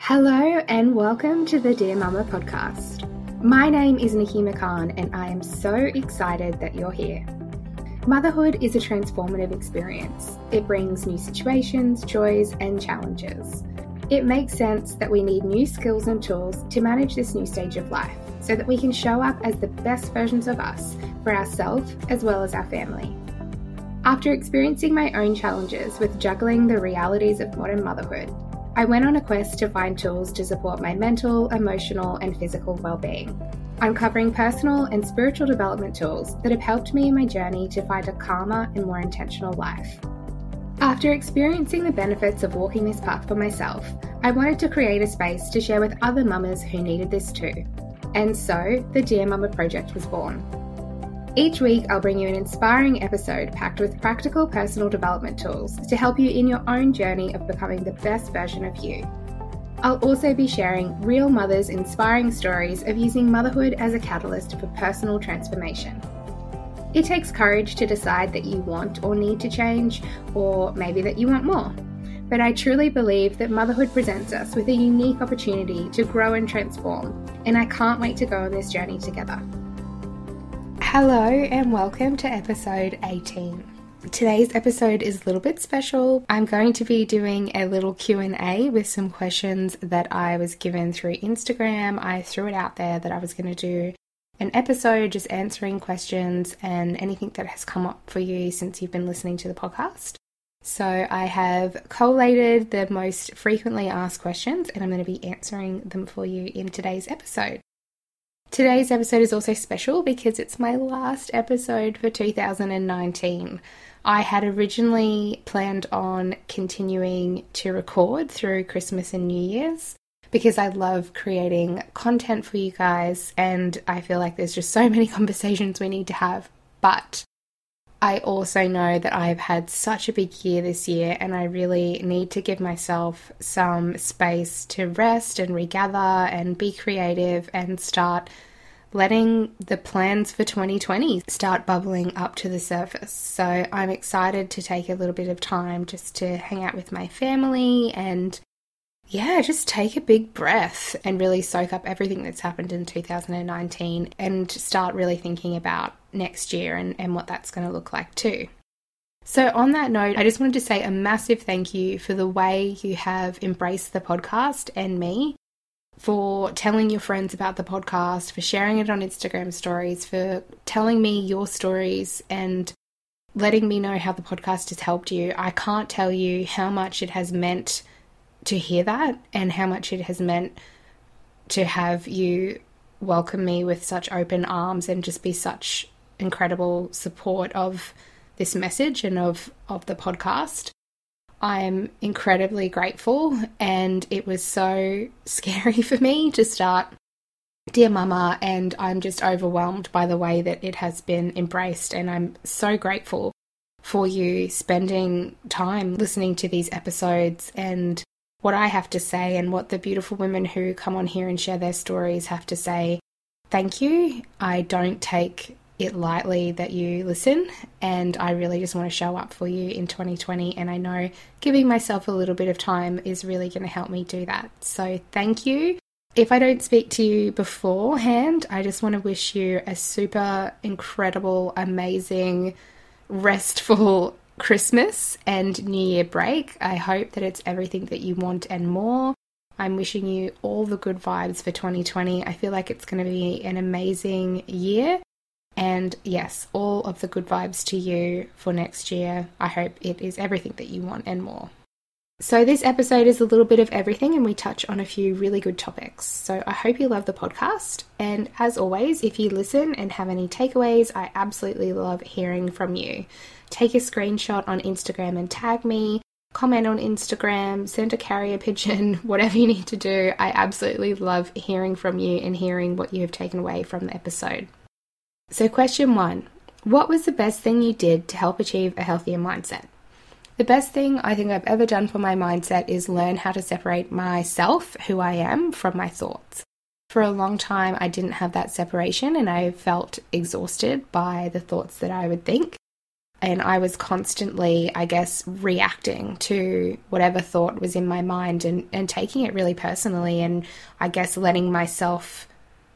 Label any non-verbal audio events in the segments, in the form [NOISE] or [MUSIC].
Hello, and welcome to the Dear Mama podcast. My name is Nikki McCann, and I am so excited that you're here. Motherhood is a transformative experience. It brings new situations, joys, and challenges. It makes sense that we need new skills and tools to manage this new stage of life so that we can show up as the best versions of us for ourselves as well as our family. After experiencing my own challenges with juggling the realities of modern motherhood, I went on a quest to find tools to support my mental, emotional, and physical well-being. Uncovering personal and spiritual development tools that have helped me in my journey to find a calmer and more intentional life. After experiencing the benefits of walking this path for myself, I wanted to create a space to share with other mamas who needed this too. And so, the Dear Mama Project was born. Each week, I'll bring you an inspiring episode packed with practical personal development tools to help you in your own journey of becoming the best version of you. I'll also be sharing real mothers' inspiring stories of using motherhood as a catalyst for personal transformation. It takes courage to decide that you want or need to change, or maybe that you want more. But I truly believe that motherhood presents us with a unique opportunity to grow and transform, and I can't wait to go on this journey together. Hello and welcome to episode 18. Today's episode is a little bit special. I'm going to be doing a little Q&A with some questions that I was given through Instagram. I threw it out there that I was going to do an episode just answering questions and anything that has come up for you since you've been listening to the podcast. So I have collated the most frequently asked questions and I'm going to be answering them for you in today's episode. Today's episode is also special because it's my last episode for 2019. I had originally planned on continuing to record through Christmas and New Year's because I love creating content for you guys and I feel like there's just so many [LAUGHS] conversations we need to have. But I also know that I've had such a big year this year, and I really need to give myself some space to rest and regather and be creative and start letting the plans for 2020 start bubbling up to the surface. So I'm excited to take a little bit of time just to hang out with my family and yeah, just take a big breath and really soak up everything that's happened in 2019 and start really thinking about next year and, and what that's going to look like too. So, on that note, I just wanted to say a massive thank you for the way you have embraced the podcast and me, for telling your friends about the podcast, for sharing it on Instagram stories, for telling me your stories and letting me know how the podcast has helped you. I can't tell you how much it has meant to hear that and how much it has meant to have you welcome me with such open arms and just be such incredible support of this message and of of the podcast. I'm incredibly grateful and it was so [LAUGHS] scary for me to start Dear Mama and I'm just overwhelmed by the way that it has been embraced and I'm so grateful for you spending time listening to these episodes and what I have to say and what the beautiful women who come on here and share their stories have to say. Thank you. I don't take it lightly that you listen, and I really just want to show up for you in 2020. And I know giving myself a little bit of time is really going to help me do that. So, thank you. If I don't speak to you beforehand, I just want to wish you a super incredible, amazing, restful Christmas and New Year break. I hope that it's everything that you want and more. I'm wishing you all the good vibes for 2020. I feel like it's going to be an amazing year. And yes, all of the good vibes to you for next year. I hope it is everything that you want and more. So, this episode is a little bit of everything, and we touch on a few really good topics. So, I hope you love the podcast. And as always, if you listen and have any takeaways, I absolutely love hearing from you take a screenshot on Instagram and tag me, comment on Instagram, send a carrier pigeon, [LAUGHS] whatever you need to do. I absolutely love hearing from you and hearing what you have taken away from the episode. So, question one What was the best thing you did to help achieve a healthier mindset? The best thing I think I've ever done for my mindset is learn how to separate myself, who I am, from my thoughts. For a long time, I didn't have that separation and I felt exhausted by the thoughts that I would think. And I was constantly, I guess, reacting to whatever thought was in my mind and, and taking it really personally. And I guess letting myself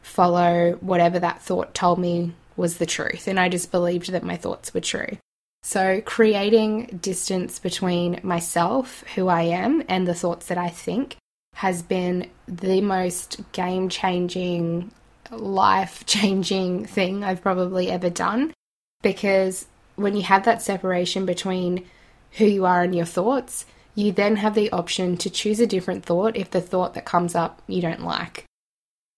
follow whatever that thought told me was the truth. And I just believed that my thoughts were true. So, creating distance between myself, who I am, and the thoughts that I think has been the most game changing, life changing thing I've probably ever done. Because when you have that separation between who you are and your thoughts, you then have the option to choose a different thought if the thought that comes up you don't like.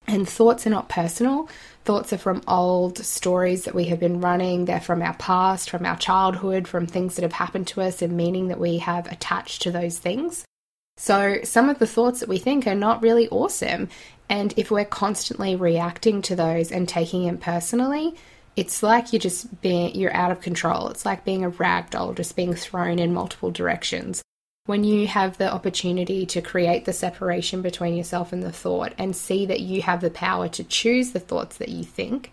And thoughts are not personal. Thoughts are from old stories that we have been running. They're from our past, from our childhood, from things that have happened to us and meaning that we have attached to those things. So some of the thoughts that we think are not really awesome. And if we're constantly reacting to those and taking them personally, it's like you're just being you're out of control. It's like being a rag doll just being thrown in multiple directions when you have the opportunity to create the separation between yourself and the thought and see that you have the power to choose the thoughts that you think,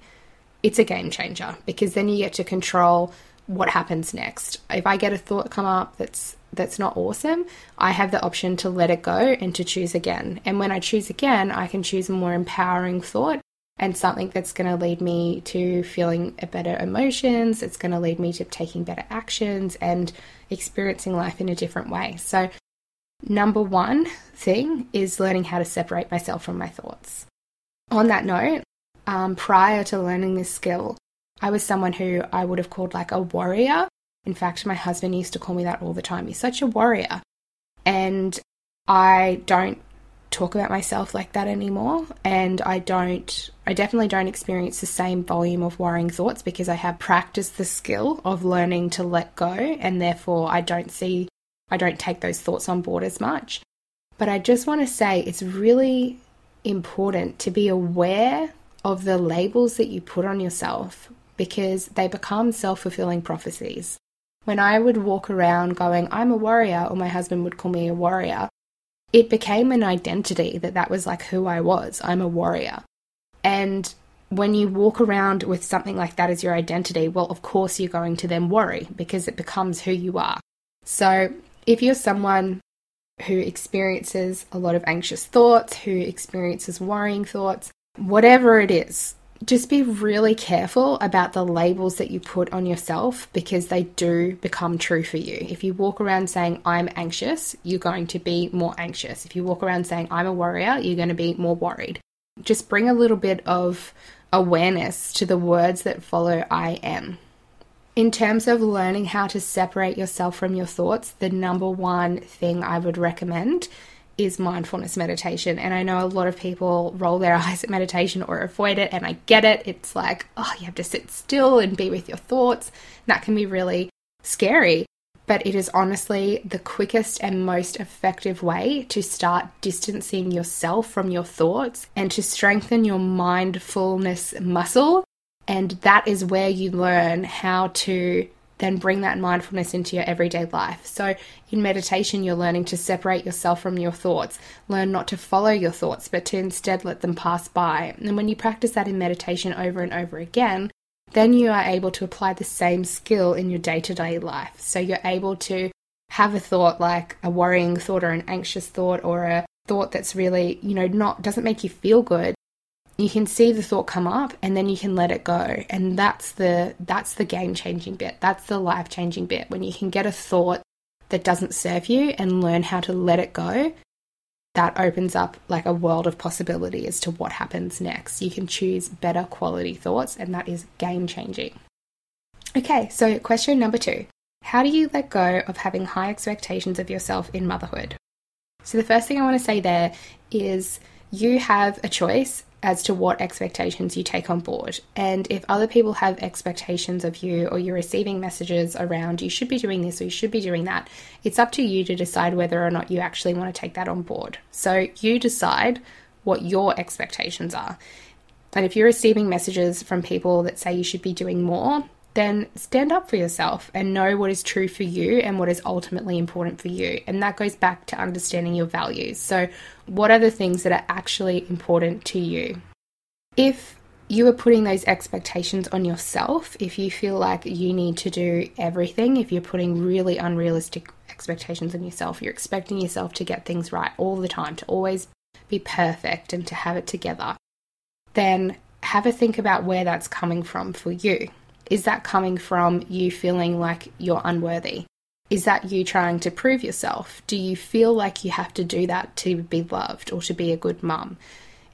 it's a game changer because then you get to control what happens next. If I get a thought come up that's that's not awesome, I have the option to let it go and to choose again. And when I choose again, I can choose a more empowering thought and something that's going to lead me to feeling better emotions. It's going to lead me to taking better actions and experiencing life in a different way. So, number one thing is learning how to separate myself from my thoughts. On that note, um, prior to learning this skill, I was someone who I would have called like a warrior. In fact, my husband used to call me that all the time. He's such a warrior. And I don't talk about myself like that anymore and I don't I definitely don't experience the same volume of worrying thoughts because I have practiced the skill of learning to let go and therefore I don't see I don't take those thoughts on board as much. But I just want to say it's really important to be aware of the labels that you put on yourself because they become self-fulfilling prophecies. When I would walk around going, I'm a warrior, or my husband would call me a warrior, it became an identity that that was like who I was. I'm a warrior. And when you walk around with something like that as your identity, well, of course you're going to then worry because it becomes who you are. So if you're someone who experiences a lot of anxious thoughts, who experiences worrying thoughts, whatever it is, just be really careful about the labels that you put on yourself because they do become true for you. If you walk around saying, I'm anxious, you're going to be more anxious. If you walk around saying, I'm a warrior, you're going to be more worried. Just bring a little bit of awareness to the words that follow I am. In terms of learning how to separate yourself from your thoughts, the number one thing I would recommend is mindfulness meditation. And I know a lot of people roll their [LAUGHS] eyes at meditation or avoid it, and I get it. It's like, oh, you have to sit still and be with your thoughts. That can be really scary. But it is honestly the quickest and most effective way to start distancing yourself from your thoughts and to strengthen your mindfulness muscle. And that is where you learn how to then bring that mindfulness into your everyday life. So, in meditation, you're learning to separate yourself from your thoughts, learn not to follow your thoughts, but to instead let them pass by. And when you practice that in meditation over and over again, then you are able to apply the same skill in your day to day life. So, you're able to have a thought like a worrying thought or an anxious thought or a thought that's really, you know, not doesn't make you feel good you can see the thought come up and then you can let it go. And that's the that's the game changing bit. That's the life changing bit when you can get a thought that doesn't serve you and learn how to let it go. That opens up like a world of possibility as to what happens next. You can choose better quality thoughts and that is game changing okay so question number 2 how do you let go of having high expectations of yourself in motherhood? So the first thing i want to say there is you have a choice as to what expectations you take on board. And if other people have expectations of you or you're receiving messages around you should be doing this or you should be doing that, it's up to you to decide whether or not you actually want to take that on board. So you decide what your expectations are. And if you're receiving messages from people that say you should be doing more, then stand up for yourself and know what is true for you and what is ultimately important for you. And that goes back to understanding your values. So, what are the things that are actually important to you? If you are putting those expectations on yourself, if you feel like you need to do everything, if you're putting really unrealistic expectations on yourself, you're expecting yourself to get things right all the time, to always be perfect and to have it together, then have a think about where that's coming from for you. Is that coming from you feeling like you're unworthy? Is that you trying to prove yourself? Do you feel like you have to do that to be loved or to be a good mum?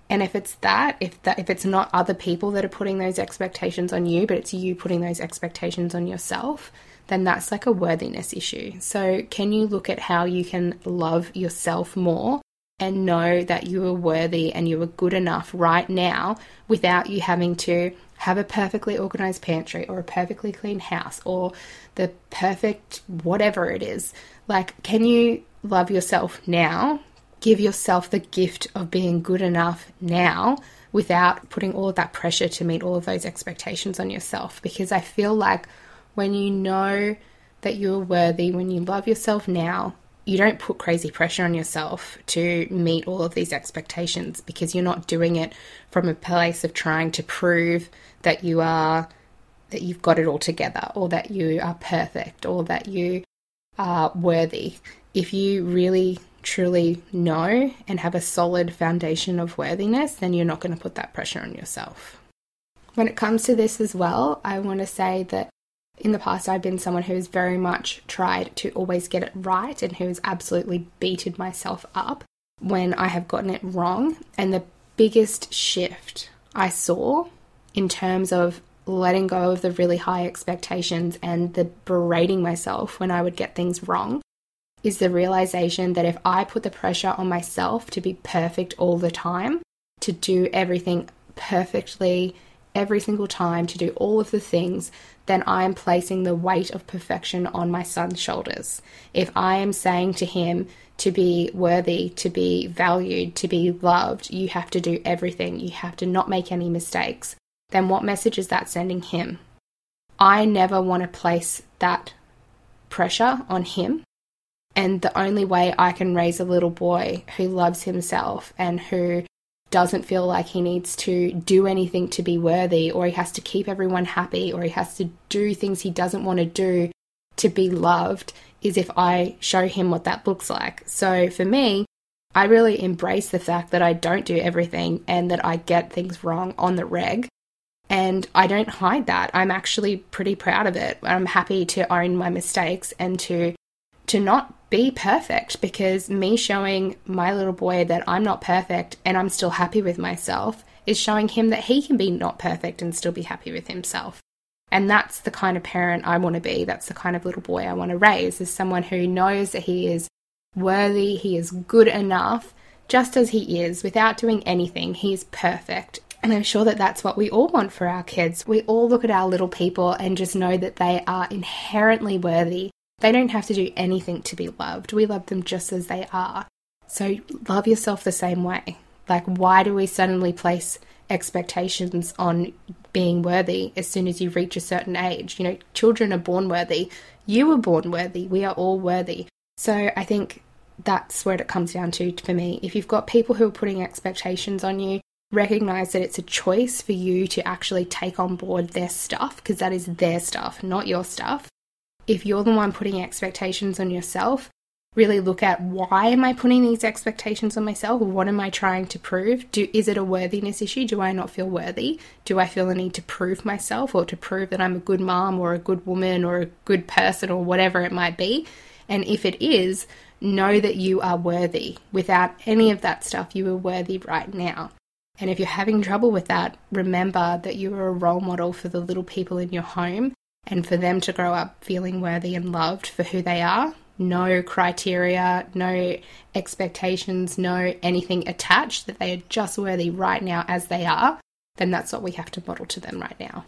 And if it's that, if that if it's not other people that are putting those expectations on you, but it's you putting those expectations on yourself, then that's like a worthiness issue. So, can you look at how you can love yourself more and know that you are worthy and you are good enough right now without you having to have a perfectly organized pantry or a perfectly clean house or the perfect whatever it is? Like, can you love yourself now? Give yourself the gift of being good enough now without putting all of that pressure to meet all of those expectations on yourself. Because I feel like when you know that you're worthy, when you love yourself now, you don't put crazy pressure on yourself to meet all of these expectations because you're not doing it from a place of trying to prove that you are that you've got it all together or that you are perfect or that you are worthy. If you really truly know and have a solid foundation of worthiness, then you're not going to put that pressure on yourself. When it comes to this as well, I want to say that in the past, I've been someone who's very much tried to always get it right and who's absolutely beated myself up when I have gotten it wrong. And the biggest shift I saw in terms of letting go of the really high expectations and the berating myself when I would get things wrong is the realization that if I put the pressure on myself to be perfect all the time, to do everything perfectly every single time, to do all of the things, then I am placing the weight of perfection on my son's shoulders. If I am saying to him to be worthy, to be valued, to be loved, you have to do everything, you have to not make any mistakes, then what message is that sending him? I never want to place that pressure on him. And the only way I can raise a little boy who loves himself and who doesn't feel like he needs to do anything to be worthy, or he has to keep everyone happy, or he has to do things he doesn't want to do to be loved, is if I show him what that looks like. So for me, I really embrace the fact that I don't do everything and that I get things wrong on the reg. And I don't hide that. I'm actually pretty proud of it. I'm happy to own my mistakes and to to not be perfect because me showing my little boy that I'm not perfect and I'm still happy with myself is showing him that he can be not perfect and still be happy with himself. And that's the kind of parent I want to be. That's the kind of little boy I want to raise is someone who knows that he is worthy, he is good enough just as he is without doing anything. He is perfect. And I'm sure that that's what we all want for our kids. We all look at our little people and just know that they are inherently worthy they don't have to do anything to be loved. We love them just as they are. So love yourself the same way. Like, why do we suddenly place expectations on being worthy as soon as you reach a certain age? You know, children are born worthy. You were born worthy. We are all worthy. So I think that's where it comes down to for me. If you've got people who are putting expectations on you, recognize that it's a choice for you to actually take on board their stuff because that is their stuff, not your stuff if you're the one putting expectations on yourself, really look at why am I putting these expectations on myself? What am I trying to prove? Do is it a worthiness issue? Do I not feel worthy? Do I feel a need to prove myself or to prove that I'm a good mom or a good woman or a good person or whatever it might be? And if it is, know that you are worthy. Without any of that stuff, you are worthy right now. And if you're having trouble with that, remember that you are a role model for the little people in your home and for them to grow up feeling worthy and loved for who they are. No criteria, no expectations, no anything attached, that they are just worthy right now as they are, then that's what we have to model to them right now.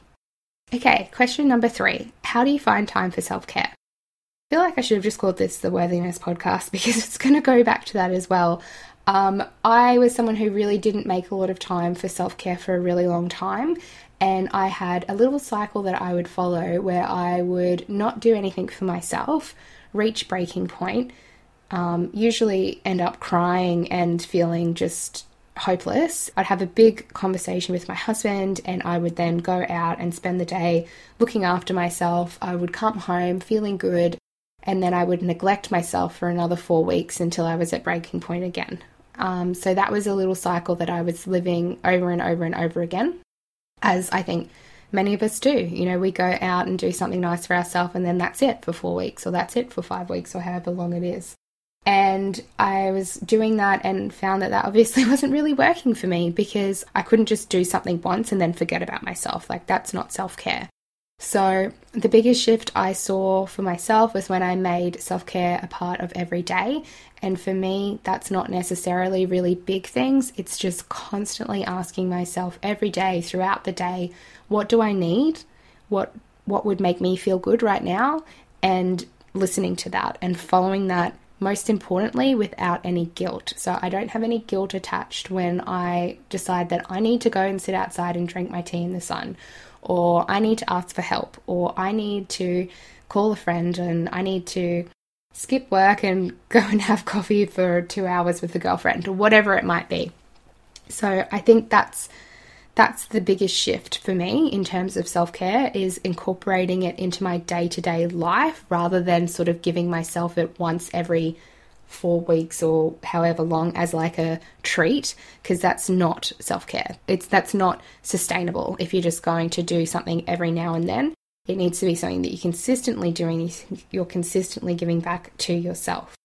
Okay, question number three How do you find time for self care? I feel like I should have just called this the Worthiness Podcast [LAUGHS] because it's going to go back to that as well. Um, I was someone who really didn't make a lot of time for self care for a really long time, and I had a little cycle that I would follow where I would not do anything for myself, reach breaking point, um, usually end up crying and feeling just hopeless, I'd have a big conversation with my husband and I would then go out and spend the day looking after myself. I would come home feeling good and then I would neglect myself for another four weeks until I was at breaking point again. Um, so that was a little cycle that I was living over and over and over again, as I think many of us do. You know, we go out and do something nice for ourselves, and then that's it for four weeks, or that's it for five weeks, or however long it is. And I was doing that and found that that obviously [LAUGHS] wasn't really working for me because I couldn't just do something once and then forget about myself. Like, that's not self care. So, the biggest shift I saw for myself was when I made self care a part of every day. And for me, that's not necessarily really big things. It's just constantly asking myself every day throughout the day, what do I need? What what would make me feel good right now? And listening to that and following that most importantly without any guilt. So I don't have any guilt attached when I decide that I need to go and sit outside and drink my tea in the sun or I need to ask for help, or I need to call a friend and I need to skip work and [LAUGHS] go and have coffee for two hours with a girlfriend, or whatever it might be. So I think that's that's the biggest shift for me in terms of self care is incorporating it into my day to day life rather than sort of giving myself it once every four weeks or however long as like a treat because that's not self-care it's that's not sustainable if you're just going to do something every now and then it needs to be something that you're consistently doing you're consistently giving back to yourself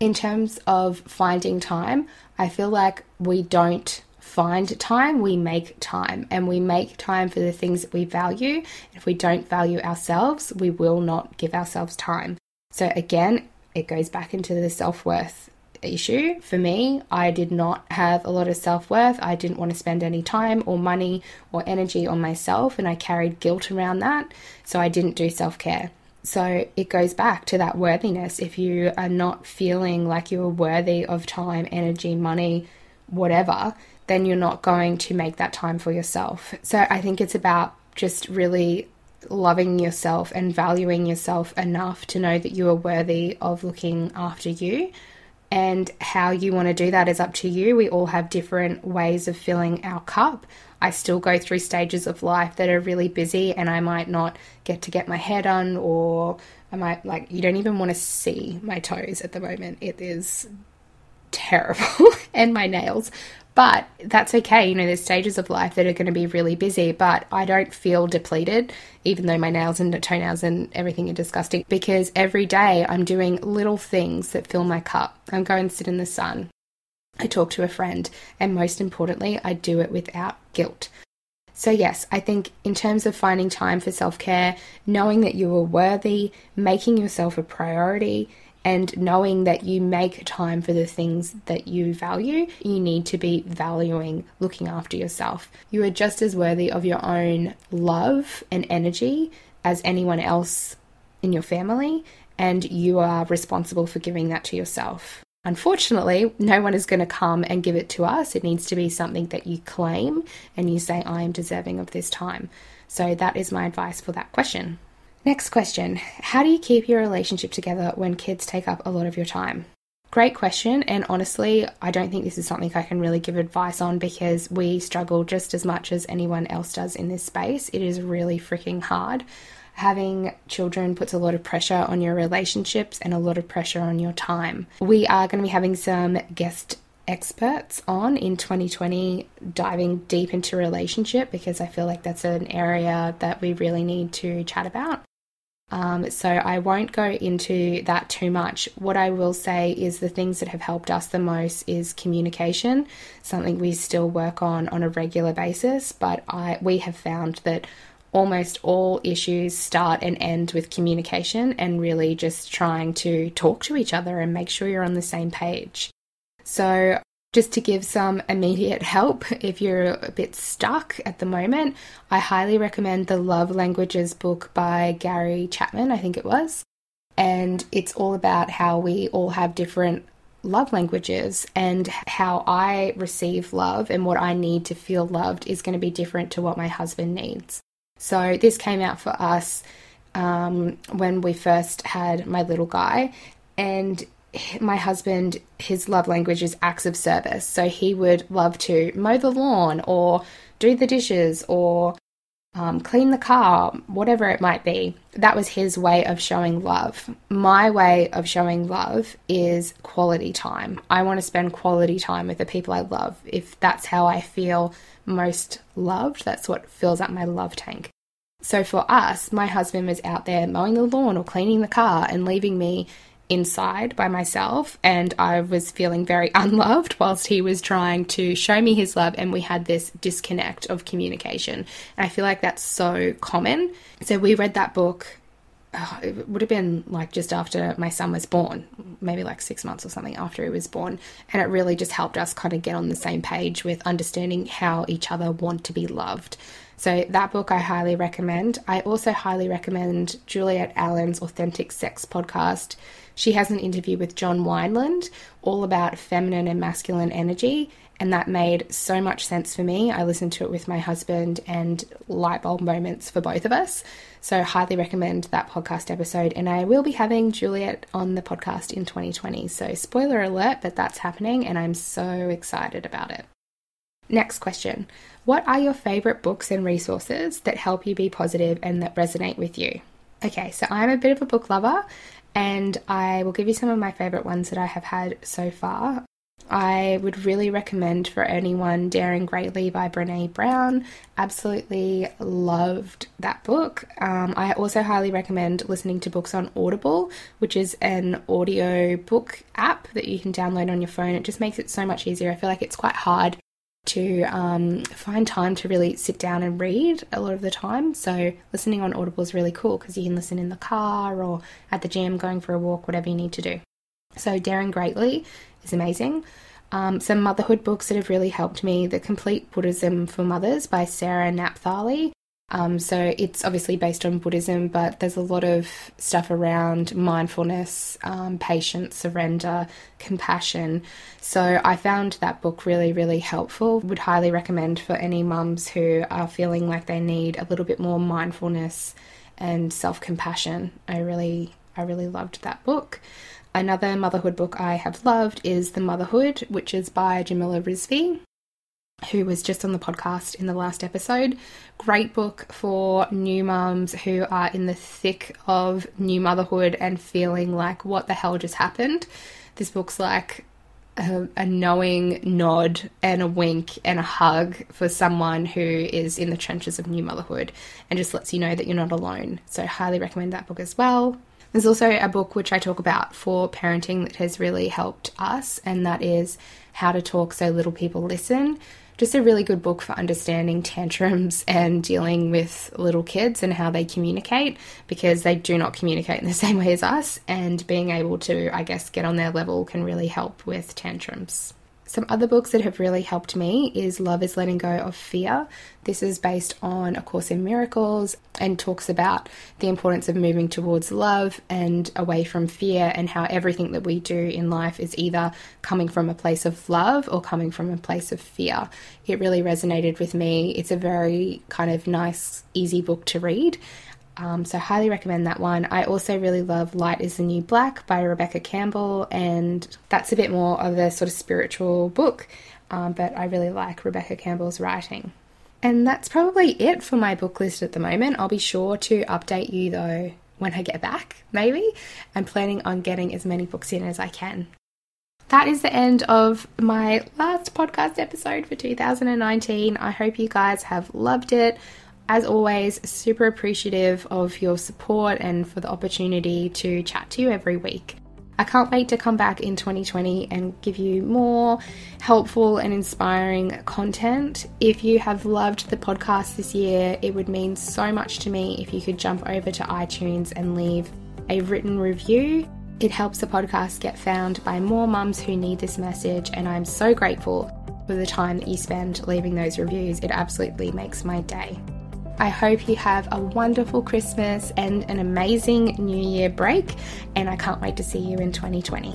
in terms of finding time i feel like we don't find time, we make time and we make time for the things that we value. If we don't value ourselves, we will not give ourselves time. So, again, it goes back into the self worth issue. For me, I did not have a lot of self worth. I didn't want to spend any time or money or energy on myself, and I carried guilt around that. So I didn't do self care. So it goes back to that worthiness. If you are not feeling like you're worthy of time, energy, money, whatever, then you're not going to make that time for yourself. So I think it's about just really loving yourself and valuing yourself enough to know that you are worthy of looking after you. And how you want to do that is up to you. We all have different ways of filling our cup. I still go through stages of life that are really busy, and I might not get to get my hair done, or I might like, you don't even want to see my toes at the moment. It is terrible, [LAUGHS] and my nails. But that's okay. You know, there's stages of life that are going to be really busy, but I don't feel depleted, even though my nails and toenails and everything are disgusting, because every day I'm doing little things that fill my cup. I'm going to sit in the sun. I talk to a friend, and most importantly, I do it without guilt. So, yes, I think in terms of finding time for self care, knowing that you are worthy, making yourself a priority, and knowing that you make time for the things that you value, you need to be valuing looking after yourself. You are just as worthy of your own love and energy as anyone else in your family, and you are responsible for giving that to yourself. Unfortunately, no one is going to come and give it to us. It needs to be something that you claim and you say, I am deserving of this time. So, that is my advice for that question. Next question How do you keep your relationship together when kids take up a lot of your time? Great question, and honestly, I don't think this is something I can really give advice on because we struggle just as much as anyone else does in this space. It is really freaking hard. Having children puts a lot of pressure on your relationships and a lot of pressure on your time. We are going to be having some guest experts on in 2020 diving deep into relationship because I feel like that's an area that we really need to chat about. Um, so I won't go into that too much. What I will say is the things that have helped us the most is communication, something we still work on on a regular basis. But I we have found that almost all issues start and end with communication and really just trying to talk to each other and make sure you're on the same page. So just to give some immediate help if you're a bit stuck at the moment, I highly recommend the Love Languages book by Gary Chapman, I think it was. And it's all about how we all have different love languages and how I receive love and what I need to feel loved is going to be different to what my husband needs. So this came out for us um, when we first had my little guy, and my husband, his love language is acts of service. So he would love to mow the lawn or do the dishes or um, clean the car, whatever it might be. That was his way of showing love. My way of showing love is quality time. I want to spend quality time with the people I love. If that's how I feel most loved, that's what fills up my love tank. So for us, my husband was out there mowing the lawn or cleaning the car and leaving me inside by myself and I was feeling very [LAUGHS] unloved whilst he was trying to show me his love and we had this disconnect of communication. And I feel like that's so common. So we read that book oh, it would have been like just after my son was born, maybe like 6 months or something after he was born, and it really just helped us kind of get on the same page with understanding how each other want to be loved. So, that book I highly recommend. I also highly recommend Juliet Allen's Authentic Sex podcast. She has an interview with John Wineland all about feminine and masculine energy, and that made so much sense for me. I listened to it with my husband, and light bulb moments for both of us. So, highly recommend that podcast episode. And I will be having Juliet on the podcast in 2020. So, spoiler alert, but that's happening, and I'm so excited about it. Next question What are your favorite books and resources that help you be positive and that resonate with you? Okay, so I'm a bit of a book lover and I will give you some of my favorite ones that I have had so far. I would really recommend for anyone Daring Greatly by Brene Brown. Absolutely loved that book. Um, I also highly recommend listening to books on Audible, which is an audio book app that you can download on your phone. It just makes it so much easier. I feel like it's quite hard to um, find time to really sit down and read a lot of the time. So, listening on Audible is really cool because you can listen in the car or at the gym, going for a walk, whatever you need to do. So, Daring Greatly is amazing. Um, some motherhood books that have really helped me The Complete Buddhism for Mothers by Sarah Napthali. Um, so it's obviously based on Buddhism, but there's a lot of stuff around mindfulness, um, patience, surrender, compassion. So I found that book really, really helpful. Would highly recommend for any mums who are feeling like they need a little bit more mindfulness and self compassion. I really, I really loved that book. Another motherhood book I have loved is The Motherhood, which is by Jamila Rizvi who was just on the podcast in the last episode. Great book for new mums who are in the thick of new motherhood and feeling like, what the hell just happened? This book's like a, a, knowing nod and a wink and a hug for someone who is in the trenches of new motherhood and just lets you know that you're not alone. So, highly recommend that book as well. There's also a book which I talk about for parenting that has really helped us, and that is How to Talk So Little People Listen just a really good book for understanding tantrums and dealing with little kids and how they communicate because they do not communicate in the [LAUGHS] same way as us. And being able to, I guess, get on their level can really help with tantrums. Some other books that have really helped me is Love is Letting Go of Fear. This is based on A Course in Miracles and talks about the importance of moving towards love and away from fear, and how everything that we do in life is either coming from a place of love or coming from a place of fear. It really resonated with me. It's a very kind of nice, easy book to read. Um, so, highly recommend that one. I also really love Light is the New Black by Rebecca Campbell, and that's a bit more of a sort of spiritual book, um, but I really like Rebecca Campbell's writing. And that's probably it for my book list at the moment. I'll be sure to update you though when I get back, maybe. I'm planning on getting as many books in as I can. That is the end of my last podcast episode for 2019. I hope you guys have loved it as always, super appreciative of your support and for the opportunity to chat to you every week. I can't wait to come back in 2020 and give you more helpful and inspiring content. If you have loved the podcast this year, it would mean so much to me if you could jump over to iTunes and leave a written review. It helps the podcast get found by more mums who need this message, and I'm so grateful for the time that you spend leaving those reviews. It absolutely makes my day. I hope you have a wonderful Christmas and an amazing New Year break, and I can't wait to see you in 2020.